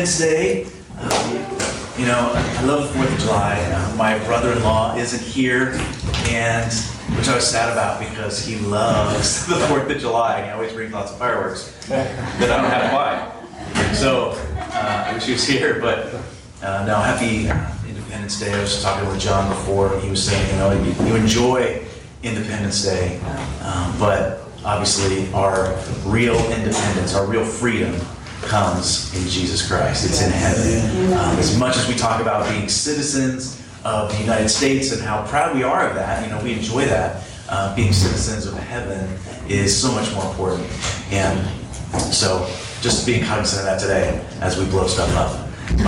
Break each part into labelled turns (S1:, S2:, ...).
S1: Independence Day. you know, I love 4th of July. Uh, my brother in law isn't here, and which I was sad about because he loves the 4th of July. He always brings lots of fireworks that I don't have to buy. So uh, I wish he was here, but uh, no, happy Independence Day. I was talking with John before, and he was saying, you know, you, you enjoy Independence Day, um, but obviously our real independence, our real freedom comes in Jesus Christ. It's in heaven. Um, as much as we talk about being citizens of the United States and how proud we are of that, you know, we enjoy that. Uh, being citizens of heaven is so much more important. And so, just being cognizant of that today as we blow stuff up.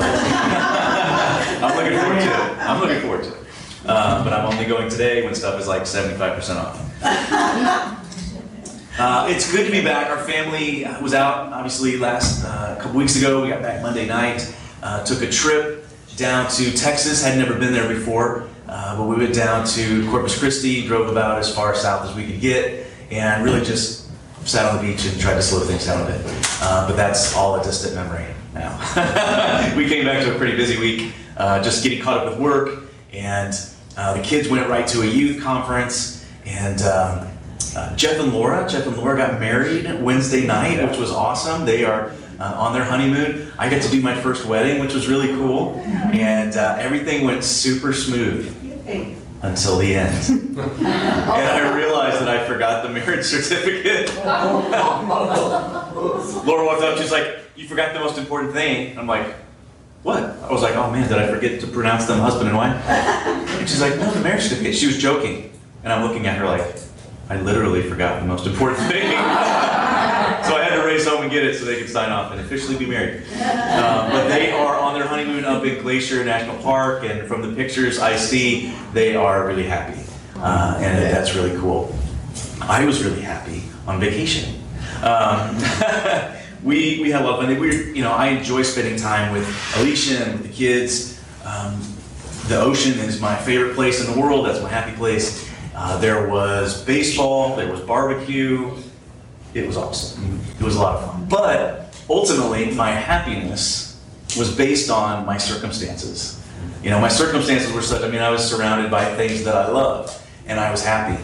S1: I'm looking forward to it. I'm looking forward to it. Uh, but I'm only going today when stuff is like 75% off. Uh, it's good to be back. Our family was out, obviously, last uh, couple weeks ago. We got back Monday night. Uh, took a trip down to Texas. Had never been there before, uh, but we went down to Corpus Christi. Drove about as far south as we could get, and really just sat on the beach and tried to slow things down a bit. Uh, but that's all a distant memory now. we came back to a pretty busy week, uh, just getting caught up with work, and the kids went right to a youth conference, and. Um, uh, Jeff and Laura. Jeff and Laura got married Wednesday night, which was awesome. They are uh, on their honeymoon. I got to do my first wedding, which was really cool, and uh, everything went super smooth until the end. and I realized that I forgot the marriage certificate. Laura walked up, she's like, "You forgot the most important thing." I'm like. What? I was like, oh man, did I forget to pronounce them husband and wife? And she's like, no, the marriage certificate. She was joking. And I'm looking at her like, I literally forgot the most important thing. so I had to race home and get it so they could sign off and officially be married. Um, but they are on their honeymoon up in Glacier National Park, and from the pictures I see, they are really happy. Uh, and that's really cool. I was really happy on vacation. Um, we, we had a lot of fun. We, you know, I enjoy spending time with Alicia and with the kids. Um, the ocean is my favorite place in the world. That's my happy place. Uh, there was baseball, there was barbecue. It was awesome. It was a lot of fun. But ultimately, my happiness was based on my circumstances. You know, my circumstances were such, I mean, I was surrounded by things that I loved, and I was happy.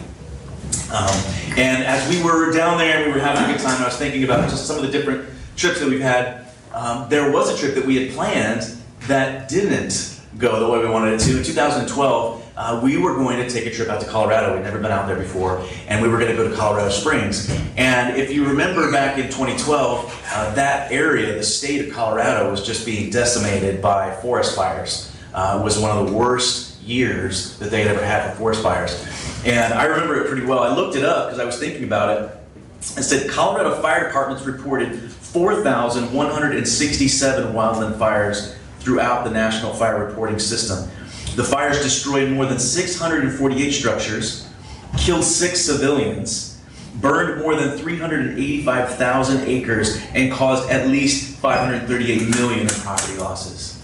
S1: Um, and as we were down there and we were having a good time, I was thinking about just some of the different trips that we've had. Um, there was a trip that we had planned that didn't go the way we wanted it to. In 2012, uh, we were going to take a trip out to Colorado. We'd never been out there before, and we were going to go to Colorado Springs. And if you remember back in 2012, uh, that area, the state of Colorado, was just being decimated by forest fires. Uh, it was one of the worst years that they had ever had for forest fires. And I remember it pretty well. I looked it up because I was thinking about it. It said Colorado fire departments reported 4,167 wildland fires throughout the National Fire Reporting System. The fires destroyed more than 648 structures, killed six civilians, burned more than 385,000 acres, and caused at least 538 million in property losses.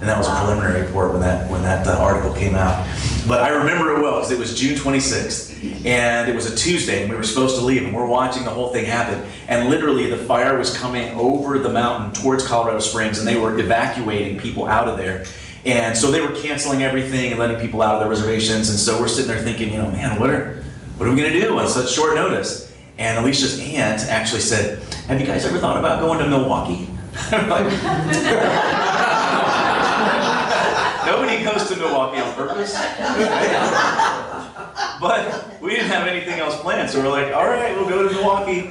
S1: And that was a preliminary report when that when that uh, article came out. But I remember it well because it was June 26th, and it was a Tuesday, and we were supposed to leave, and we're watching the whole thing happen. And literally, the fire was coming over the mountain towards Colorado Springs, and they were evacuating people out of there. And so they were canceling everything and letting people out of their reservations. And so we're sitting there thinking, you know, man, what are, what are we going to do on such short notice? And Alicia's aunt actually said, Have you guys ever thought about going to Milwaukee? Nobody goes to Milwaukee on purpose. but we didn't have anything else planned, so we're like, all right, we'll go to Milwaukee.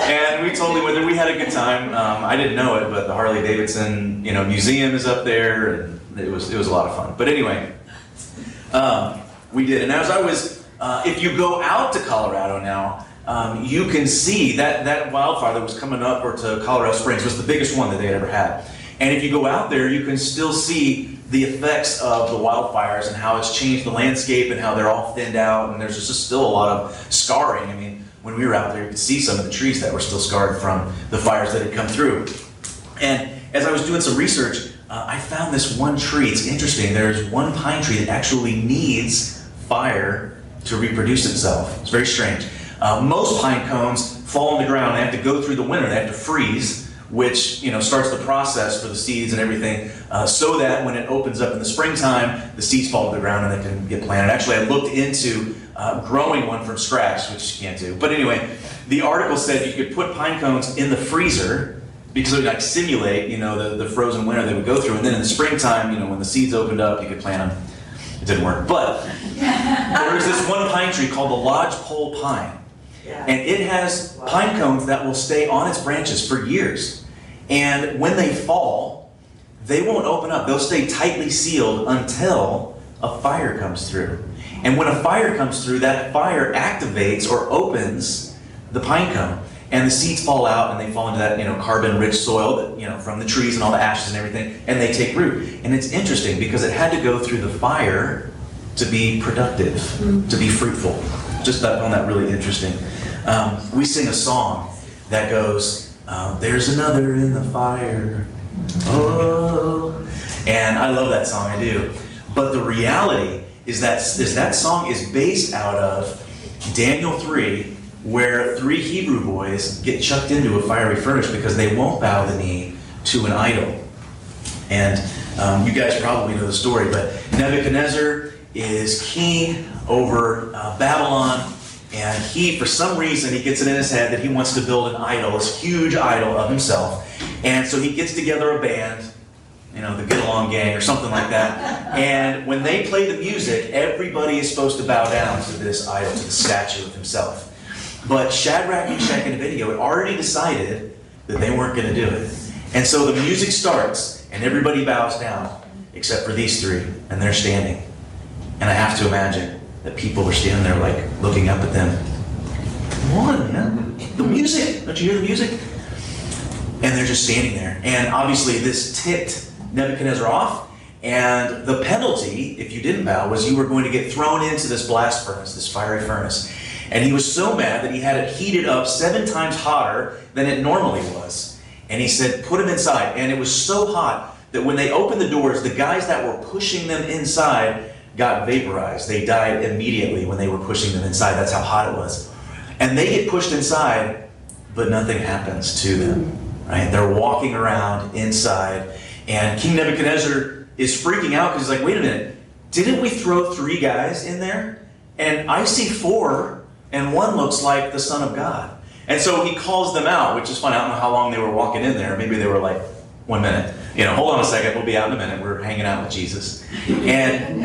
S1: And we totally went there. We had a good time. Um, I didn't know it, but the Harley Davidson, you know, museum is up there, and it was it was a lot of fun. But anyway, um, we did. And as I was, uh, if you go out to Colorado now, um, you can see that that wildfire that was coming up or to Colorado Springs was the biggest one that they had ever had. And if you go out there, you can still see the effects of the wildfires and how it's changed the landscape and how they're all thinned out. And there's just still a lot of scarring. I mean, when we were out there, you could see some of the trees that were still scarred from the fires that had come through. And as I was doing some research, uh, I found this one tree. It's interesting. There's one pine tree that actually needs fire to reproduce itself. It's very strange. Uh, most pine cones fall on the ground. They have to go through the winter. They have to freeze which you know starts the process for the seeds and everything, uh, so that when it opens up in the springtime, the seeds fall to the ground and they can get planted. Actually, I looked into uh, growing one from scratch, which you can't do. But anyway, the article said you could put pine cones in the freezer because it would like simulate, you know, the, the frozen winter they would go through. And then in the springtime, you know, when the seeds opened up, you could plant them. It didn't work. But there is this one pine tree called the lodgepole pine. And it has pine cones that will stay on its branches for years. And when they fall, they won't open up. They'll stay tightly sealed until a fire comes through. And when a fire comes through, that fire activates or opens the pine cone. And the seeds fall out and they fall into that, you know, carbon-rich soil that, you know, from the trees and all the ashes and everything, and they take root. And it's interesting because it had to go through the fire to be productive, to be fruitful. Just that, found that really interesting. Um, we sing a song that goes, uh, "There's another in the fire." Oh, and I love that song. I do. But the reality is that is that song is based out of Daniel three, where three Hebrew boys get chucked into a fiery furnace because they won't bow the knee to an idol. And um, you guys probably know the story, but Nebuchadnezzar is king over uh, Babylon, and he, for some reason, he gets it in his head that he wants to build an idol, this huge idol of himself. And so he gets together a band, you know, the Get Along Gang or something like that. And when they play the music, everybody is supposed to bow down to this idol, to the statue of himself. But Shadrach, and Meshach, and Abednego had already decided that they weren't going to do it. And so the music starts, and everybody bows down, except for these three, and they're standing. And I have to imagine that people are standing there, like, looking up at them. Come on, man. The music. Don't you hear the music? And they're just standing there. And obviously, this ticked Nebuchadnezzar off. And the penalty, if you didn't bow, was you were going to get thrown into this blast furnace, this fiery furnace. And he was so mad that he had it heated up seven times hotter than it normally was. And he said, Put him inside. And it was so hot that when they opened the doors, the guys that were pushing them inside got vaporized. They died immediately when they were pushing them inside. That's how hot it was. And they get pushed inside, but nothing happens to them. Right? They're walking around inside. And King Nebuchadnezzar is freaking out because he's like, wait a minute, didn't we throw three guys in there? And I see four, and one looks like the Son of God. And so he calls them out, which is fun. I don't know how long they were walking in there. Maybe they were like, one minute. You know, hold on a second, we'll be out in a minute. We're hanging out with Jesus. And,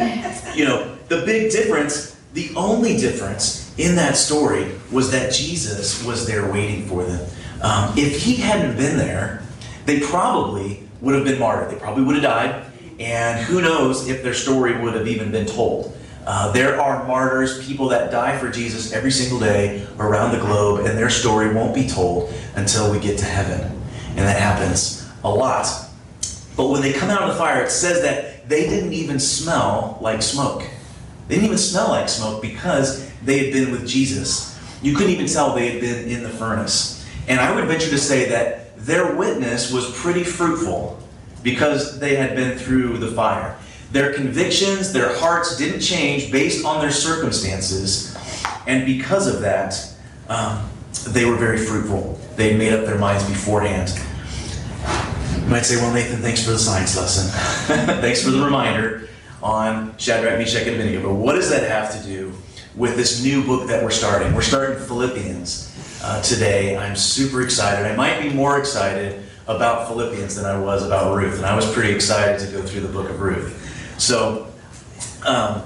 S1: you know, the big difference, the only difference in that story was that Jesus was there waiting for them. Um, if he hadn't been there, they probably would have been martyred. They probably would have died. And who knows if their story would have even been told. Uh, there are martyrs, people that die for Jesus every single day around the globe, and their story won't be told until we get to heaven. And that happens a lot. But when they come out of the fire, it says that they didn't even smell like smoke. They didn't even smell like smoke because they had been with Jesus. You couldn't even tell they had been in the furnace. And I would venture to say that their witness was pretty fruitful because they had been through the fire. Their convictions, their hearts didn't change based on their circumstances. And because of that, um, they were very fruitful. They made up their minds beforehand. You might say, well, Nathan, thanks for the science lesson. thanks for the reminder on Shadrach, Meshach, and Abednego. But what does that have to do with this new book that we're starting? We're starting Philippians uh, today. I'm super excited. I might be more excited about Philippians than I was about Ruth. And I was pretty excited to go through the book of Ruth. So um,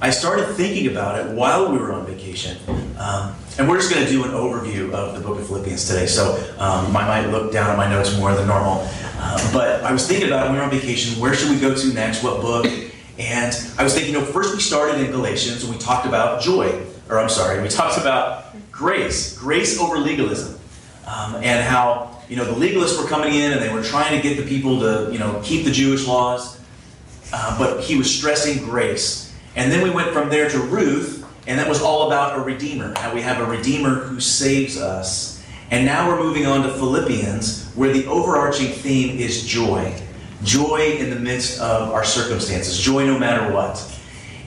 S1: I started thinking about it while we were on vacation. Um, and we're just going to do an overview of the book of Philippians today. So um, I might look down at my notes more than normal. Uh, but I was thinking about it when we were on vacation. Where should we go to next? What book? And I was thinking, you know, first we started in Galatians and we talked about joy. Or I'm sorry, we talked about grace, grace over legalism. Um, and how, you know, the legalists were coming in and they were trying to get the people to, you know, keep the Jewish laws. Uh, but he was stressing grace. And then we went from there to Ruth, and that was all about a redeemer. How we have a redeemer who saves us. And now we're moving on to Philippians, where the overarching theme is joy. Joy in the midst of our circumstances, joy no matter what.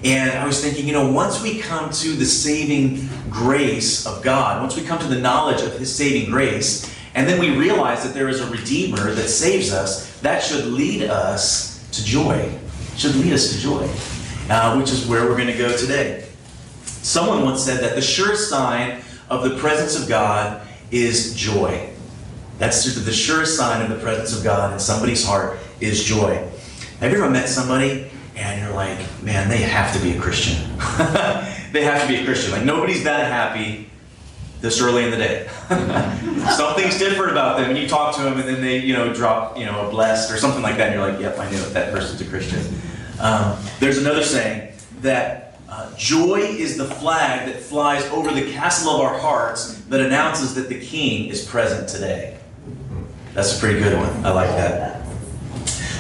S1: And I was thinking, you know, once we come to the saving grace of God, once we come to the knowledge of His saving grace, and then we realize that there is a Redeemer that saves us, that should lead us to joy. Should lead us to joy, uh, which is where we're going to go today. Someone once said that the sure sign of the presence of God is joy. That's the surest sign of the presence of God in somebody's heart is joy. Have you ever met somebody and you're like, man, they have to be a Christian? they have to be a Christian. Like nobody's that happy this early in the day. Something's different about them, and you talk to them, and then they, you know, drop, you know, a blessed or something like that, and you're like, yep, I knew it. That person's a Christian. Um, there's another saying that uh, joy is the flag that flies over the castle of our hearts that announces that the King is present today. That's a pretty good one. I like that.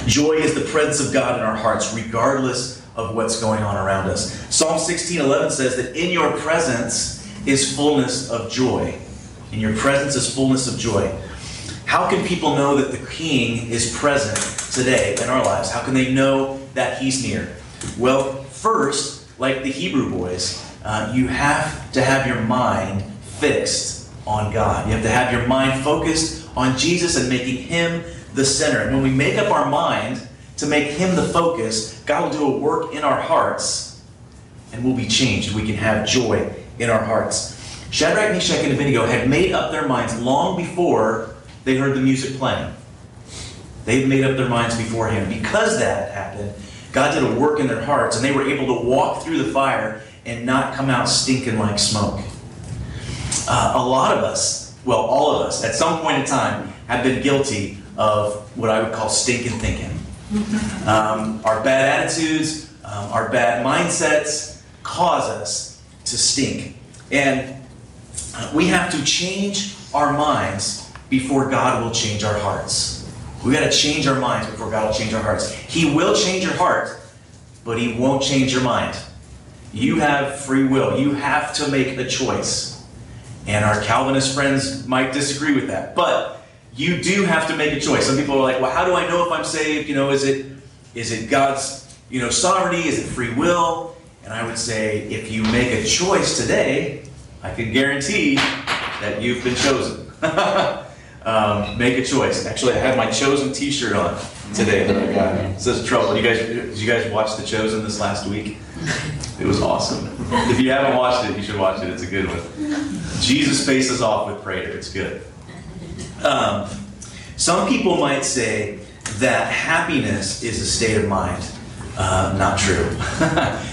S1: Joy is the presence of God in our hearts, regardless of what's going on around us. Psalm 16:11 says that in your presence is fullness of joy. In your presence is fullness of joy. How can people know that the King is present today in our lives? How can they know that He's near? Well, first, like the Hebrew boys, uh, you have to have your mind fixed on God. You have to have your mind focused on Jesus and making Him the center. And when we make up our mind to make Him the focus, God will do a work in our hearts and we'll be changed. We can have joy in our hearts. Shadrach, Meshach, and Abednego had made up their minds long before they heard the music playing. They'd made up their minds beforehand. Because that happened, God did a work in their hearts and they were able to walk through the fire and not come out stinking like smoke. Uh, a lot of us, well, all of us, at some point in time, have been guilty of what I would call stinking thinking. Um, our bad attitudes, um, our bad mindsets cause us to stink. And we have to change our minds before God will change our hearts. We got to change our minds before God will change our hearts. He will change your heart, but He won't change your mind. You have free will. You have to make a choice. And our Calvinist friends might disagree with that. But you do have to make a choice. Some people are like, well, how do I know if I'm saved? You know, is it is it God's, you know, sovereignty? Is it free will? And I would say if you make a choice today, I can guarantee that you've been chosen. um, make a choice. Actually, I have my chosen T-shirt on today that I. It says trouble. You guys, did you guys watch The Chosen this last week? It was awesome. If you haven't watched it, you should watch it. It's a good one. Jesus faces off with Prater. It's good. Um, some people might say that happiness is a state of mind. Uh, not true.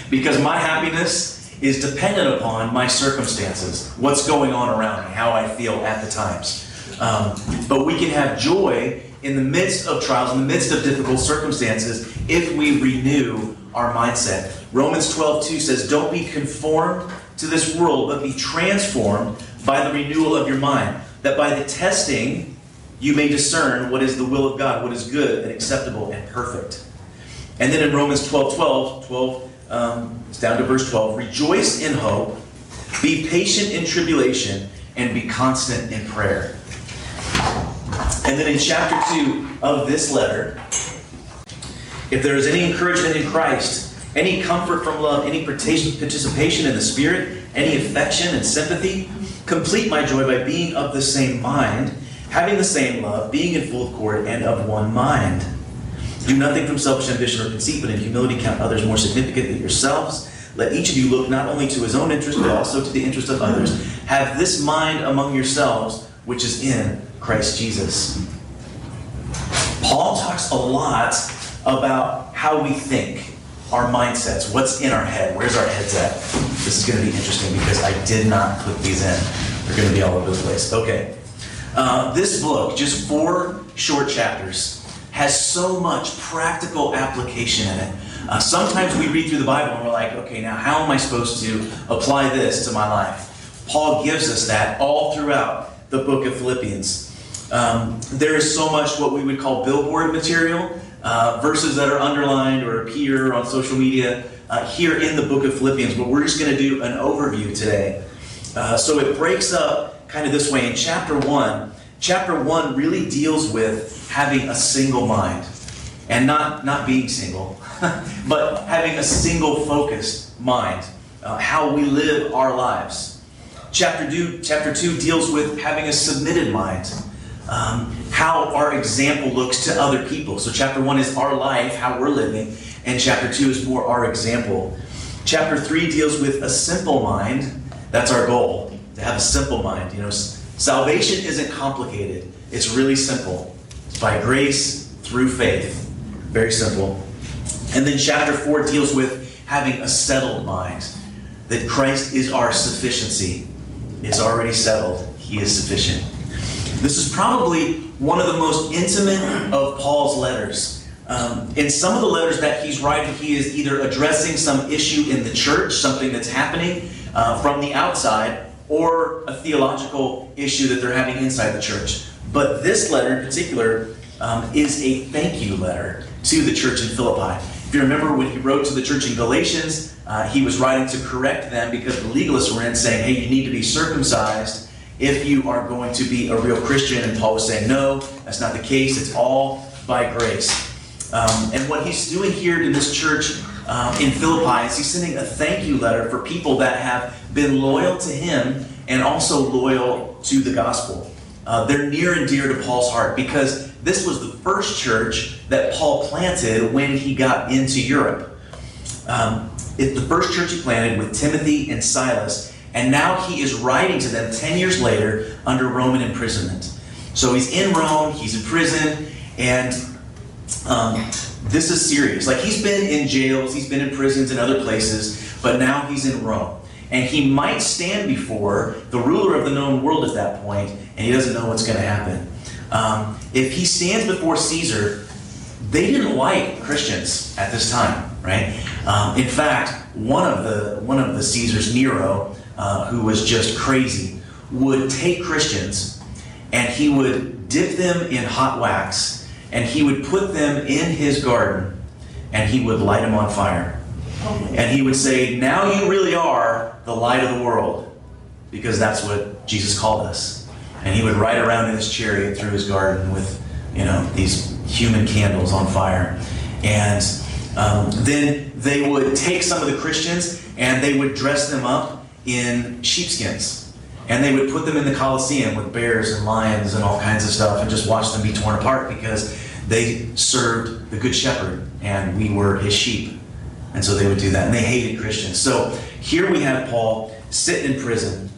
S1: because my happiness is dependent upon my circumstances, what's going on around me, how I feel at the times. Um, but we can have joy in the midst of trials, in the midst of difficult circumstances, if we renew our mindset. Romans 12, 2 says, Don't be conformed to this world, but be transformed by the renewal of your mind, that by the testing you may discern what is the will of God, what is good and acceptable and perfect. And then in Romans 12, 12, 12 um, it's down to verse 12, rejoice in hope, be patient in tribulation, and be constant in prayer. And then in chapter 2 of this letter, if there is any encouragement in Christ, any comfort from love, any participation in the Spirit, any affection and sympathy, complete my joy by being of the same mind, having the same love, being in full accord, and of one mind. Do nothing from selfish ambition or conceit, but in humility count others more significant than yourselves. Let each of you look not only to his own interest, but also to the interest of others. Have this mind among yourselves, which is in Christ Jesus. Paul talks a lot about how we think, our mindsets, what's in our head, where's our heads at. This is going to be interesting because I did not put these in. They're going to be all over the place. Okay. Uh, this book, just four short chapters, has so much practical application in it. Uh, sometimes we read through the Bible and we're like, okay, now how am I supposed to apply this to my life? Paul gives us that all throughout the book of Philippians. Um, there is so much what we would call billboard material, uh, verses that are underlined or appear on social media uh, here in the book of Philippians, but we're just going to do an overview today. Uh, so it breaks up kind of this way. In chapter 1, chapter 1 really deals with having a single mind and not, not being single, but having a single focused mind, uh, how we live our lives. Chapter 2, chapter 2 deals with having a submitted mind um, how our example looks to other people. So, chapter one is our life, how we're living, and chapter two is more our example. Chapter three deals with a simple mind. That's our goal, to have a simple mind. You know, salvation isn't complicated, it's really simple. It's by grace through faith. Very simple. And then chapter four deals with having a settled mind, that Christ is our sufficiency. It's already settled. He is sufficient. This is probably one of the most intimate of Paul's letters. Um, in some of the letters that he's writing, he is either addressing some issue in the church, something that's happening uh, from the outside, or a theological issue that they're having inside the church. But this letter in particular um, is a thank you letter to the church in Philippi. If you remember when he wrote to the church in Galatians, uh, he was writing to correct them because the legalists were in saying, hey, you need to be circumcised if you are going to be a real Christian. And Paul was saying, no, that's not the case. It's all by grace. Um, and what he's doing here in this church um, in Philippi is he's sending a thank you letter for people that have been loyal to him and also loyal to the gospel. Uh, they're near and dear to Paul's heart because this was the first church that Paul planted when he got into Europe. Um, it's the first church he planted with Timothy and Silas, and now he is writing to them 10 years later under Roman imprisonment. So he's in Rome, he's in prison, and um, this is serious. Like he's been in jails, he's been in prisons and other places, but now he's in Rome. And he might stand before the ruler of the known world at that point, and he doesn't know what's going to happen. Um, if he stands before Caesar, they didn't like Christians at this time, right? Um, in fact, one of the one of the Caesars, Nero, uh, who was just crazy, would take Christians and he would dip them in hot wax and he would put them in his garden and he would light them on fire. And he would say, Now you really are the light of the world, because that's what Jesus called us. And he would ride around in his chariot through his garden with, you know, these human candles on fire. And um, then they would take some of the Christians and they would dress them up in sheepskins. And they would put them in the Colosseum with bears and lions and all kinds of stuff and just watch them be torn apart because they served the Good Shepherd and we were his sheep. And so they would do that. And they hated Christians. So here we have Paul sitting in prison.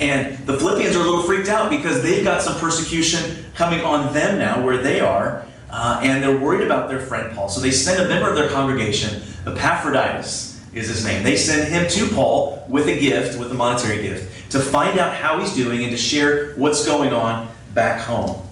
S1: And the Philippians are a little freaked out because they've got some persecution coming on them now where they are. Uh, and they're worried about their friend Paul. So they send a member of their congregation, Epaphroditus is his name. They send him to Paul with a gift, with a monetary gift, to find out how he's doing and to share what's going on back home.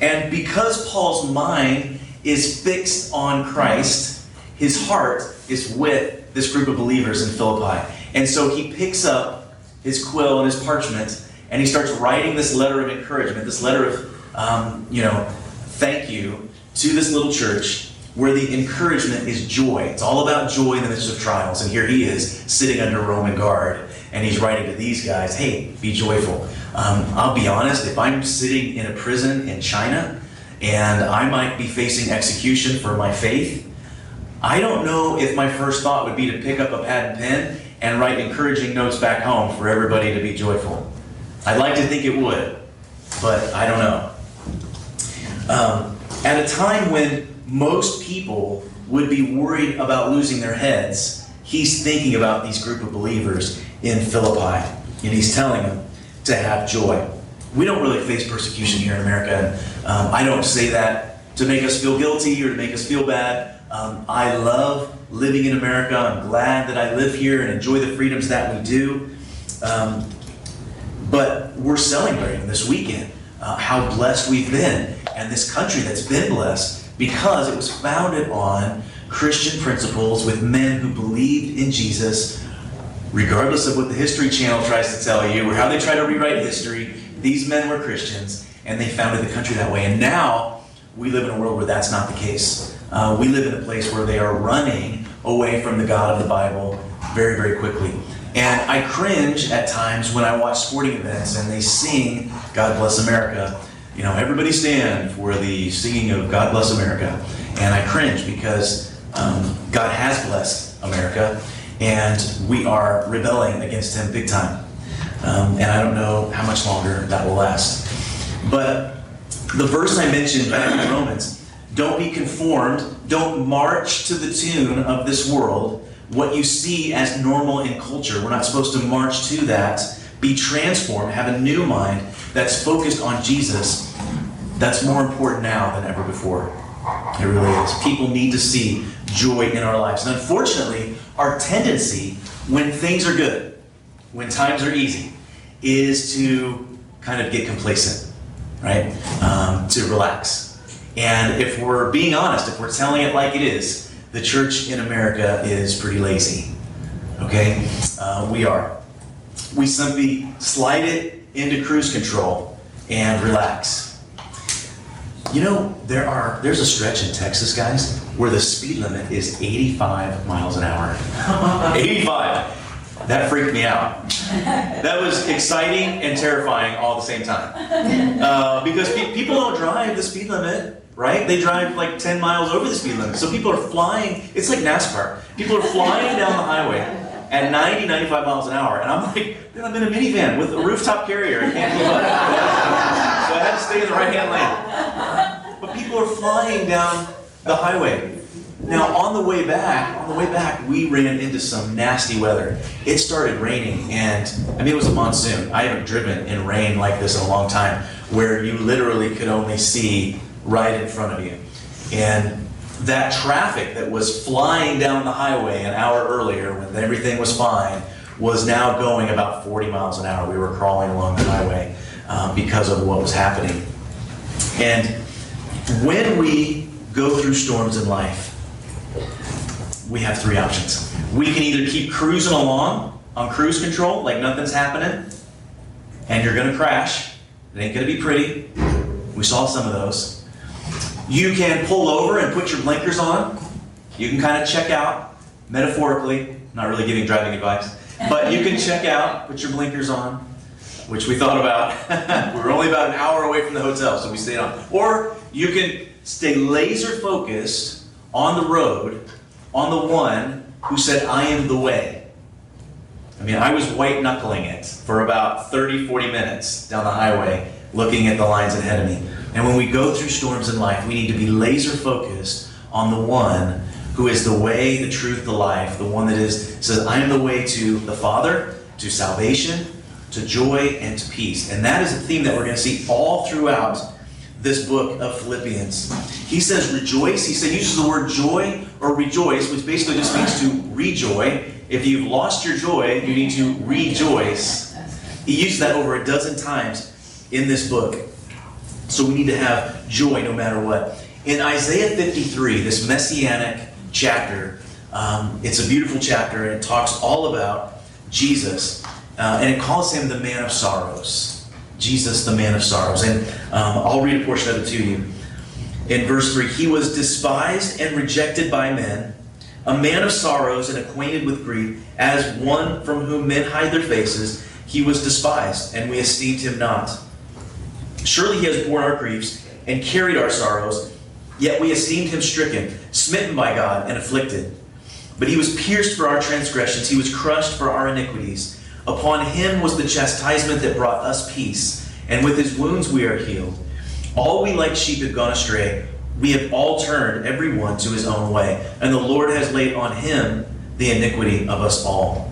S1: And because Paul's mind is fixed on Christ, his heart is with this group of believers in Philippi. And so he picks up his quill and his parchment and he starts writing this letter of encouragement, this letter of, um, you know, thank you to this little church where the encouragement is joy. It's all about joy in the midst of trials. And here he is sitting under Roman guard and he's writing to these guys, hey, be joyful. Um, I'll be honest, if I'm sitting in a prison in China and I might be facing execution for my faith, I don't know if my first thought would be to pick up a pad and pen and write encouraging notes back home for everybody to be joyful. I'd like to think it would, but I don't know. Um, at a time when most people would be worried about losing their heads, he's thinking about these group of believers in Philippi, and he's telling them to have joy. We don't really face persecution here in America, and um, I don't say that to make us feel guilty or to make us feel bad. Um, I love living in America. I'm glad that I live here and enjoy the freedoms that we do. Um, but we're celebrating this weekend uh, how blessed we've been and this country that's been blessed because it was founded on Christian principles with men who believed in Jesus, regardless of what the History Channel tries to tell you or how they try to rewrite history. These men were Christians and they founded the country that way. And now we live in a world where that's not the case. Uh, we live in a place where they are running away from the God of the Bible very, very quickly. And I cringe at times when I watch sporting events and they sing God Bless America. You know, everybody stand for the singing of God Bless America. And I cringe because um, God has blessed America and we are rebelling against Him big time. Um, and I don't know how much longer that will last. But The verse I mentioned back in Romans don't be conformed, don't march to the tune of this world, what you see as normal in culture. We're not supposed to march to that. Be transformed, have a new mind that's focused on Jesus. That's more important now than ever before. It really is. People need to see joy in our lives. And unfortunately, our tendency when things are good, when times are easy, is to kind of get complacent, right? Um, to relax. And if we're being honest, if we're telling it like it is, the church in America is pretty lazy. Okay? Uh, we are. We simply slide it into cruise control and relax. You know, there are there's a stretch in Texas, guys, where the speed limit is 85 miles an hour. 85. That freaked me out. That was exciting and terrifying all at the same time. Uh, because pe- people don't drive the speed limit right? They drive like 10 miles over the speed limit. So people are flying, it's like NASCAR. People are flying down the highway at 90, 95 miles an hour. And I'm like, then I'm in a minivan with a rooftop carrier. I can't keep up. So I had to stay in the right hand lane. But people are flying down the highway. Now, on the way back, on the way back, we ran into some nasty weather. It started raining, and I mean, it was a monsoon. I haven't driven in rain like this in a long time, where you literally could only see right in front of you. And that traffic that was flying down the highway an hour earlier when everything was fine was now going about 40 miles an hour. We were crawling along the highway um, because of what was happening. And when we go through storms in life, we have three options. We can either keep cruising along on cruise control, like nothing's happening, and you're going to crash. It ain't going to be pretty. We saw some of those. You can pull over and put your blinkers on. You can kind of check out, metaphorically, not really giving driving advice, but you can check out, put your blinkers on, which we thought about. we were only about an hour away from the hotel, so we stayed on. Or you can stay laser focused on the road, on the one who said, I am the way. I mean, I was white knuckling it for about 30, 40 minutes down the highway, looking at the lines ahead of me. And when we go through storms in life, we need to be laser focused on the one who is the way, the truth, the life, the one that is says, I am the way to the Father, to salvation, to joy, and to peace. And that is a theme that we're going to see all throughout this book of Philippians. He says rejoice. He said uses the word joy or rejoice, which basically just means to rejoy. If you've lost your joy, you need to rejoice. He uses that over a dozen times in this book. So we need to have joy no matter what. In Isaiah 53, this messianic chapter, um, it's a beautiful chapter and it talks all about Jesus uh, and it calls him the man of sorrows. Jesus, the man of sorrows. And um, I'll read a portion of it to you. In verse 3, he was despised and rejected by men, a man of sorrows and acquainted with grief, as one from whom men hide their faces. He was despised, and we esteemed him not. Surely he has borne our griefs and carried our sorrows, yet we esteemed him stricken, smitten by God, and afflicted. But he was pierced for our transgressions, he was crushed for our iniquities. Upon him was the chastisement that brought us peace, and with his wounds we are healed. All we like sheep have gone astray. We have all turned every one to his own way, and the Lord has laid on him the iniquity of us all.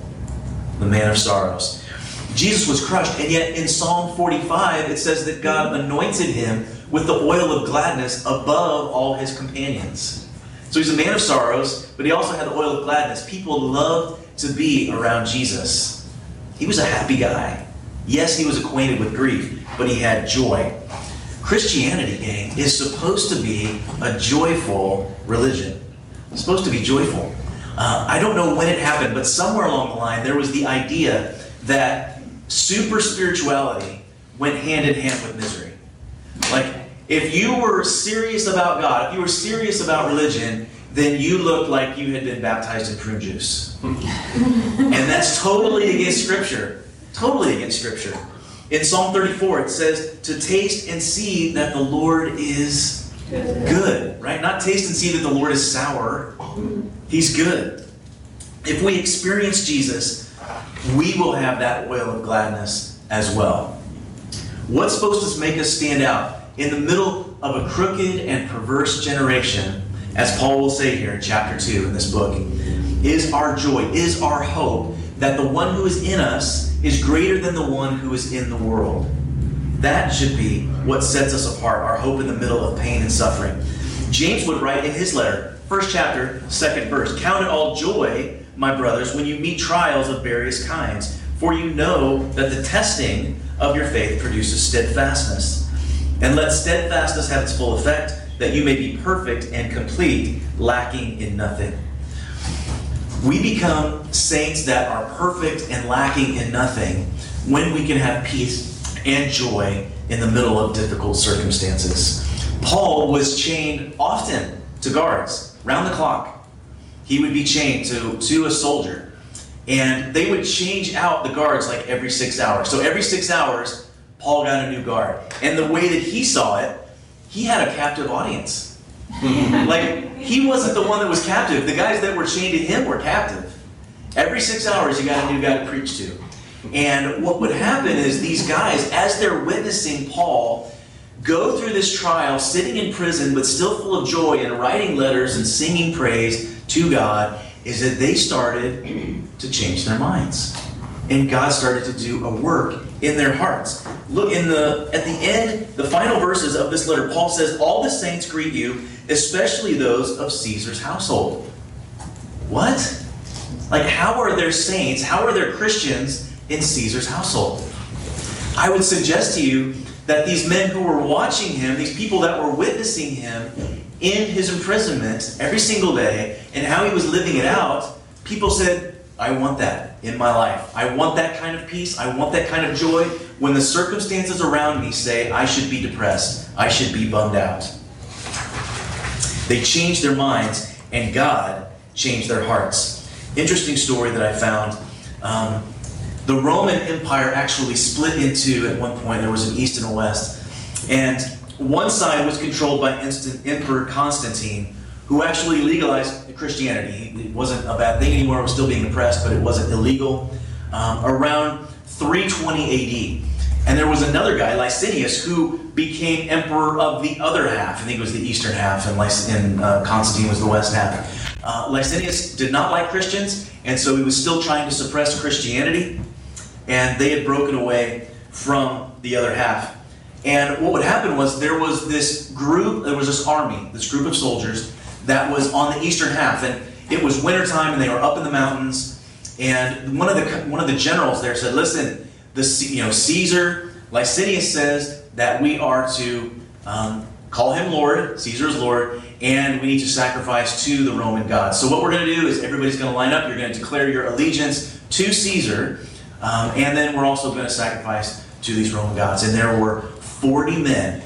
S1: The man of sorrows. Jesus was crushed, and yet in Psalm 45 it says that God anointed him with the oil of gladness above all his companions. So he's a man of sorrows, but he also had the oil of gladness. People loved to be around Jesus. He was a happy guy. Yes, he was acquainted with grief, but he had joy. Christianity, gang, is supposed to be a joyful religion. It's supposed to be joyful. Uh, I don't know when it happened, but somewhere along the line there was the idea that super spirituality went hand in hand with misery. Like, if you were serious about God, if you were serious about religion, then you looked like you had been baptized in prune juice. and that's totally against Scripture. Totally against Scripture. In Psalm 34, it says, to taste and see that the Lord is good, right? Not taste and see that the Lord is sour. He's good. If we experience Jesus, we will have that oil of gladness as well. What's supposed to make us stand out in the middle of a crooked and perverse generation, as Paul will say here in chapter 2 in this book, is our joy, is our hope that the one who is in us is greater than the one who is in the world. That should be what sets us apart, our hope in the middle of pain and suffering. James would write in his letter, first chapter, second verse Count it all joy, my brothers, when you meet trials of various kinds, for you know that the testing of your faith produces steadfastness. And let steadfastness have its full effect, that you may be perfect and complete, lacking in nothing. We become saints that are perfect and lacking in nothing when we can have peace and joy in the middle of difficult circumstances. Paul was chained often to guards, round the clock. He would be chained to, to a soldier. And they would change out the guards like every six hours. So every six hours, Paul got a new guard. And the way that he saw it, he had a captive audience. Mm-hmm. like, he wasn't the one that was captive. The guys that were chained to him were captive. Every six hours, you got a new guy to preach to. And what would happen is these guys, as they're witnessing Paul go through this trial, sitting in prison, but still full of joy and writing letters and singing praise to God, is that they started to change their minds. And God started to do a work in their hearts. Look in the at the end, the final verses of this letter, Paul says, All the saints greet you, especially those of Caesar's household. What? Like, how are there saints? How are there Christians in Caesar's household? I would suggest to you that these men who were watching him, these people that were witnessing him in his imprisonment every single day and how he was living it out, people said, I want that in my life. I want that kind of peace. I want that kind of joy. When the circumstances around me say I should be depressed, I should be bummed out. They changed their minds, and God changed their hearts. Interesting story that I found. Um, the Roman Empire actually split into, at one point, there was an east and a west. And one side was controlled by Emperor Constantine, who actually legalized Christianity. It wasn't a bad thing anymore, it was still being oppressed, but it wasn't illegal. Um, around 320 AD. And there was another guy, Licinius, who became emperor of the other half. I think it was the eastern half, and, and uh, Constantine was the west half. Uh, Licinius did not like Christians, and so he was still trying to suppress Christianity. And they had broken away from the other half. And what would happen was there was this group, there was this army, this group of soldiers that was on the eastern half, and it was wintertime, and they were up in the mountains. And one of the one of the generals there said, "Listen, the you know Caesar Licinius says that we are to um, call him Lord, Caesar is Lord, and we need to sacrifice to the Roman gods. So what we're going to do is everybody's going to line up. You're going to declare your allegiance to Caesar, um, and then we're also going to sacrifice to these Roman gods. And there were 40 men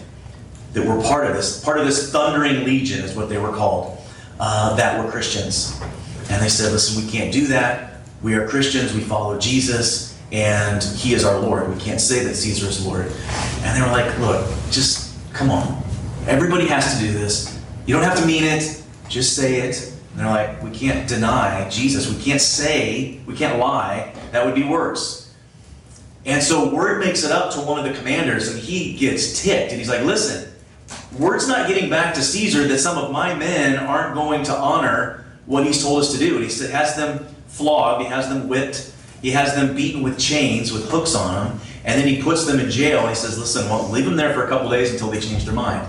S1: that were part of this, part of this thundering legion is what they were called, uh, that were Christians. And they said, listen, we can't do that. We are Christians, we follow Jesus, and he is our Lord. We can't say that Caesar is Lord. And they were like, look, just come on. Everybody has to do this. You don't have to mean it, just say it. And they're like, we can't deny Jesus. We can't say, we can't lie. That would be worse. And so word makes it up to one of the commanders, and he gets ticked. And he's like, listen, word's not getting back to Caesar that some of my men aren't going to honor what he's told us to do. And he has them flogged, he has them whipped, he has them beaten with chains with hooks on them, and then he puts them in jail. And he says, listen, well, leave them there for a couple days until they change their mind.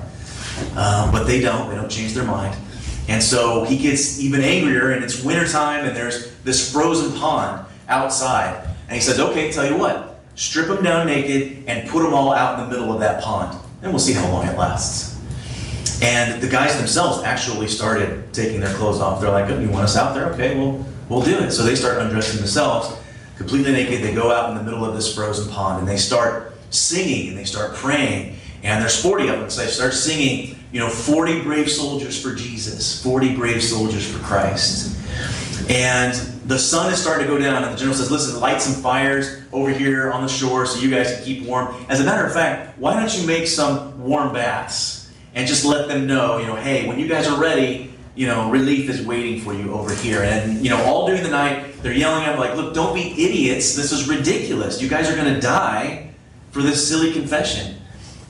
S1: Um, but they don't, they don't change their mind. And so he gets even angrier, and it's wintertime, and there's this frozen pond outside. And he says, okay, tell you what, strip them down naked and put them all out in the middle of that pond and we'll see how long it lasts. And the guys themselves actually started taking their clothes off. They're like, oh, "You want us out there? Okay, well, we'll do it." So they start undressing themselves, completely naked. They go out in the middle of this frozen pond and they start singing and they start praying. And there's 40 of them, so they start singing, you know, 40 brave soldiers for Jesus, 40 brave soldiers for Christ. And the sun is starting to go down, and the general says, Listen, light some fires over here on the shore so you guys can keep warm. As a matter of fact, why don't you make some warm baths and just let them know, you know, hey, when you guys are ready, you know, relief is waiting for you over here. And, you know, all during the night, they're yelling at like, Look, don't be idiots. This is ridiculous. You guys are going to die for this silly confession.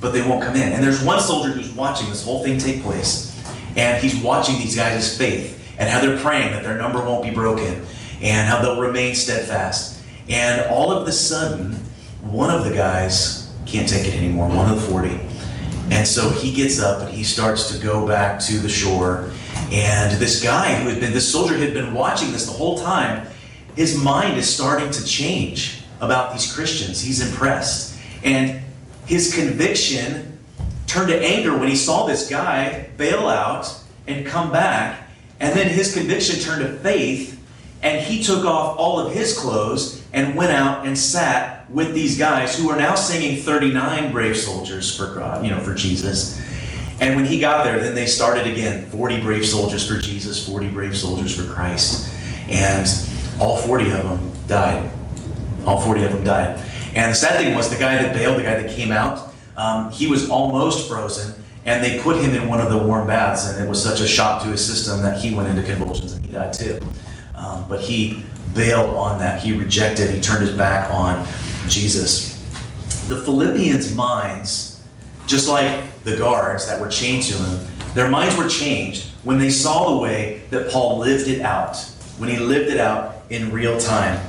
S1: but they won't come in. And there's one soldier who's watching this whole thing take place, and he's watching these guys' faith and how they're praying that their number won't be broken and how they'll remain steadfast. And all of a sudden, one of the guys can't take it anymore, one of the 40. And so he gets up and he starts to go back to the shore. And this guy who had been, this soldier had been watching this the whole time, his mind is starting to change about these Christians. He's impressed. And his conviction turned to anger when he saw this guy bail out and come back. And then his conviction turned to faith and he took off all of his clothes and went out and sat with these guys who are now singing 39 brave soldiers for God, you know, for Jesus. And when he got there, then they started again 40 brave soldiers for Jesus, 40 brave soldiers for Christ. And all 40 of them died. All 40 of them died. And the sad thing was, the guy that bailed, the guy that came out, um, he was almost frozen. And they put him in one of the warm baths, and it was such a shock to his system that he went into convulsions and he died too. Um, but he bailed on that. He rejected, he turned his back on Jesus. The Philippians' minds, just like the guards that were chained to him, their minds were changed when they saw the way that Paul lived it out, when he lived it out in real time.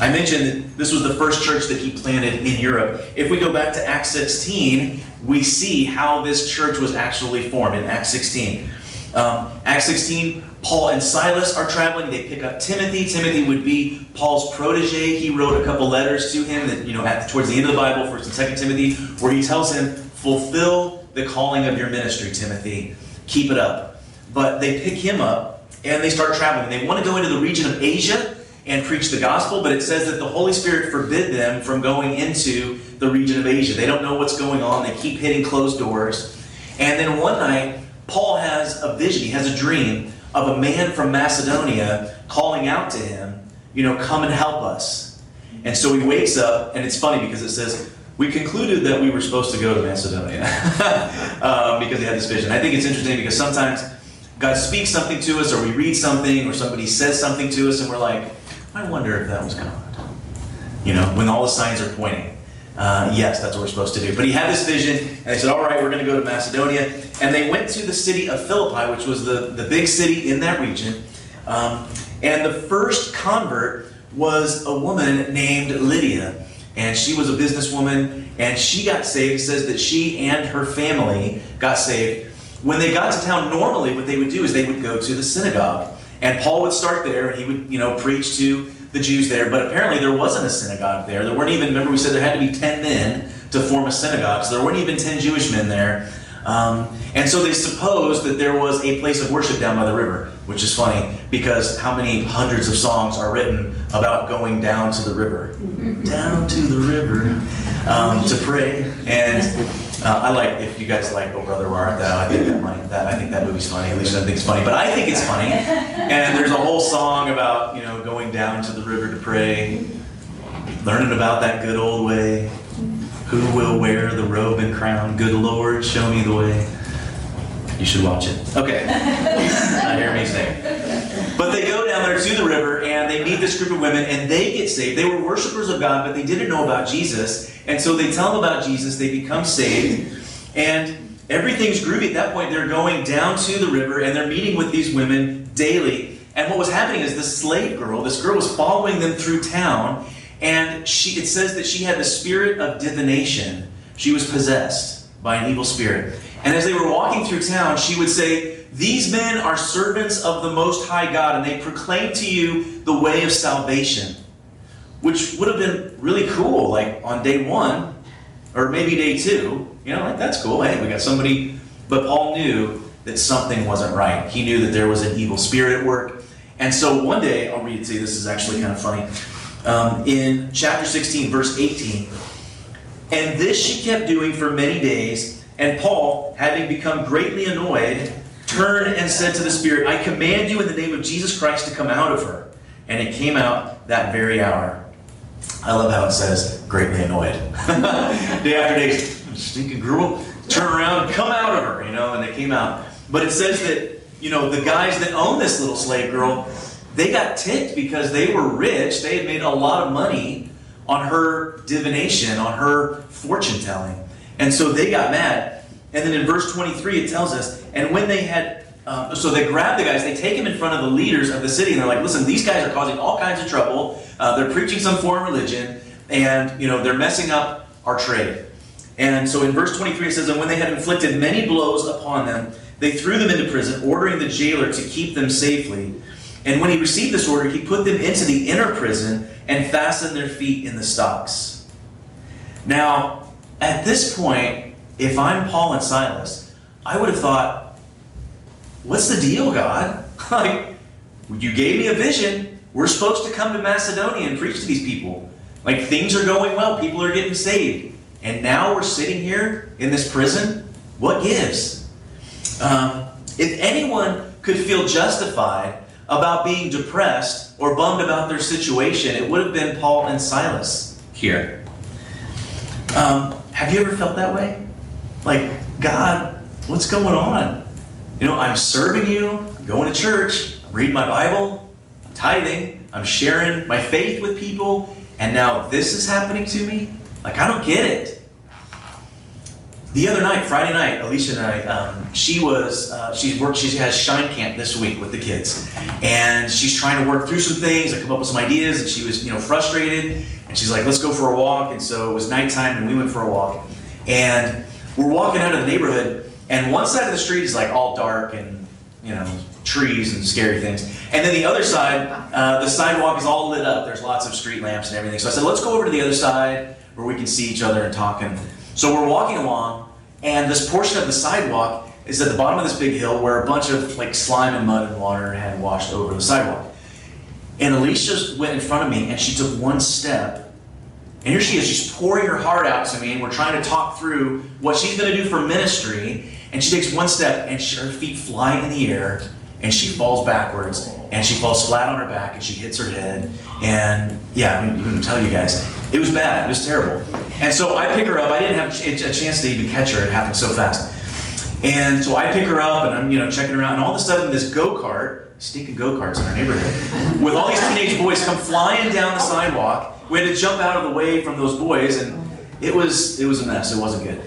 S1: I mentioned that this was the first church that he planted in Europe. If we go back to Acts 16, we see how this church was actually formed in Acts 16. Um, Acts 16, Paul and Silas are traveling. They pick up Timothy. Timothy would be Paul's protege. He wrote a couple letters to him that, you know, at, towards the end of the Bible, 1st and 2nd Timothy, where he tells him, fulfill the calling of your ministry, Timothy. Keep it up. But they pick him up and they start traveling. They want to go into the region of Asia and preach the gospel, but it says that the Holy Spirit forbid them from going into the region of Asia. They don't know what's going on. They keep hitting closed doors. And then one night, Paul has a vision. He has a dream of a man from Macedonia calling out to him, you know, come and help us. And so he wakes up, and it's funny because it says, we concluded that we were supposed to go to Macedonia um, because he had this vision. I think it's interesting because sometimes God speaks something to us, or we read something, or somebody says something to us, and we're like, I wonder if that was God. You know, when all the signs are pointing. Uh, yes, that's what we're supposed to do. But he had this vision, and they said, All right, we're going to go to Macedonia. And they went to the city of Philippi, which was the, the big city in that region. Um, and the first convert was a woman named Lydia. And she was a businesswoman, and she got saved. It says that she and her family got saved. When they got to town, normally what they would do is they would go to the synagogue. And Paul would start there, and he would, you know, preach to the Jews there, but apparently there wasn't a synagogue there. There weren't even, remember we said there had to be 10 men to form a synagogue, so there weren't even 10 Jewish men there. Um, and so they supposed that there was a place of worship down by the river, which is funny because how many hundreds of songs are written about going down to the river? down to the river um, to pray. And uh, I like if you guys like Oh Brother Where Art Thou. I think that might, that I think that movie's funny. At least I think it's funny, but I think it's funny. And there's a whole song about you know going down to the river to pray, learning about that good old way. Who will wear the robe and crown? Good Lord, show me the way. You should watch it. Okay. I hear me sing. But they go down there to the river and they meet this group of women and they get saved. They were worshipers of God, but they didn't know about Jesus. And so they tell them about Jesus. They become saved. And everything's groovy at that point. They're going down to the river and they're meeting with these women daily. And what was happening is this slave girl, this girl was following them through town and she, it says that she had the spirit of divination. She was possessed by an evil spirit. And as they were walking through town, she would say, These men are servants of the Most High God, and they proclaim to you the way of salvation. Which would have been really cool, like on day one, or maybe day two. You know, like that's cool. Hey, we got somebody. But Paul knew that something wasn't right. He knew that there was an evil spirit at work. And so one day, I'll read it to you. This is actually kind of funny um, in chapter 16, verse 18. And this she kept doing for many days, and Paul, having become greatly annoyed, turned and said to the Spirit, I command you in the name of Jesus Christ to come out of her. And it came out that very hour. I love how it says, greatly annoyed. day after day, stinking girl, turn around, come out of her, you know, and they came out. But it says that, you know, the guys that own this little slave girl, they got ticked because they were rich. They had made a lot of money on her divination, on her fortune telling. And so they got mad. And then in verse 23, it tells us, and when they had, um, so they grab the guys, they take them in front of the leaders of the city, and they're like, listen, these guys are causing all kinds of trouble. Uh, they're preaching some foreign religion, and, you know, they're messing up our trade. And so in verse 23, it says, and when they had inflicted many blows upon them, they threw them into prison, ordering the jailer to keep them safely. And when he received this order, he put them into the inner prison and fastened their feet in the stocks. Now, at this point, if I'm Paul and Silas, I would have thought, what's the deal, God? like, you gave me a vision. We're supposed to come to Macedonia and preach to these people. Like, things are going well, people are getting saved. And now we're sitting here in this prison? What gives? Um, if anyone could feel justified about being depressed or bummed about their situation, it would have been Paul and Silas here. Um, have you ever felt that way? Like, God, what's going on? You know, I'm serving you, I'm going to church, I'm reading my Bible, I'm tithing, I'm sharing my faith with people, and now this is happening to me? Like, I don't get it. The other night, Friday night, Alicia and I, um, she was, uh, she's worked, she has Shine Camp this week with the kids. And she's trying to work through some things, and come up with some ideas, and she was, you know, frustrated. And she's like, let's go for a walk. And so it was nighttime, and we went for a walk. And we're walking out of the neighborhood, and one side of the street is like all dark and, you know, trees and scary things. And then the other side, uh, the sidewalk is all lit up. There's lots of street lamps and everything. So I said, let's go over to the other side where we can see each other and talk. And so we're walking along, and this portion of the sidewalk is at the bottom of this big hill where a bunch of like slime and mud and water had washed over the sidewalk. And Alicia went in front of me, and she took one step. And here she is, she's pouring her heart out to me, and we're trying to talk through what she's going to do for ministry. And she takes one step, and she, her feet fly in the air, and she falls backwards, and she falls flat on her back, and she hits her head. And yeah, I'm going to tell you guys, it was bad. It was terrible. And so I pick her up. I didn't have a chance to even catch her. It happened so fast. And so I pick her up, and I'm you know checking her out, and all of a sudden this go kart, stinking go karts in our neighborhood, with all these teenage boys come flying down the sidewalk. We had to jump out of the way from those boys, and it was it was a mess. It wasn't good.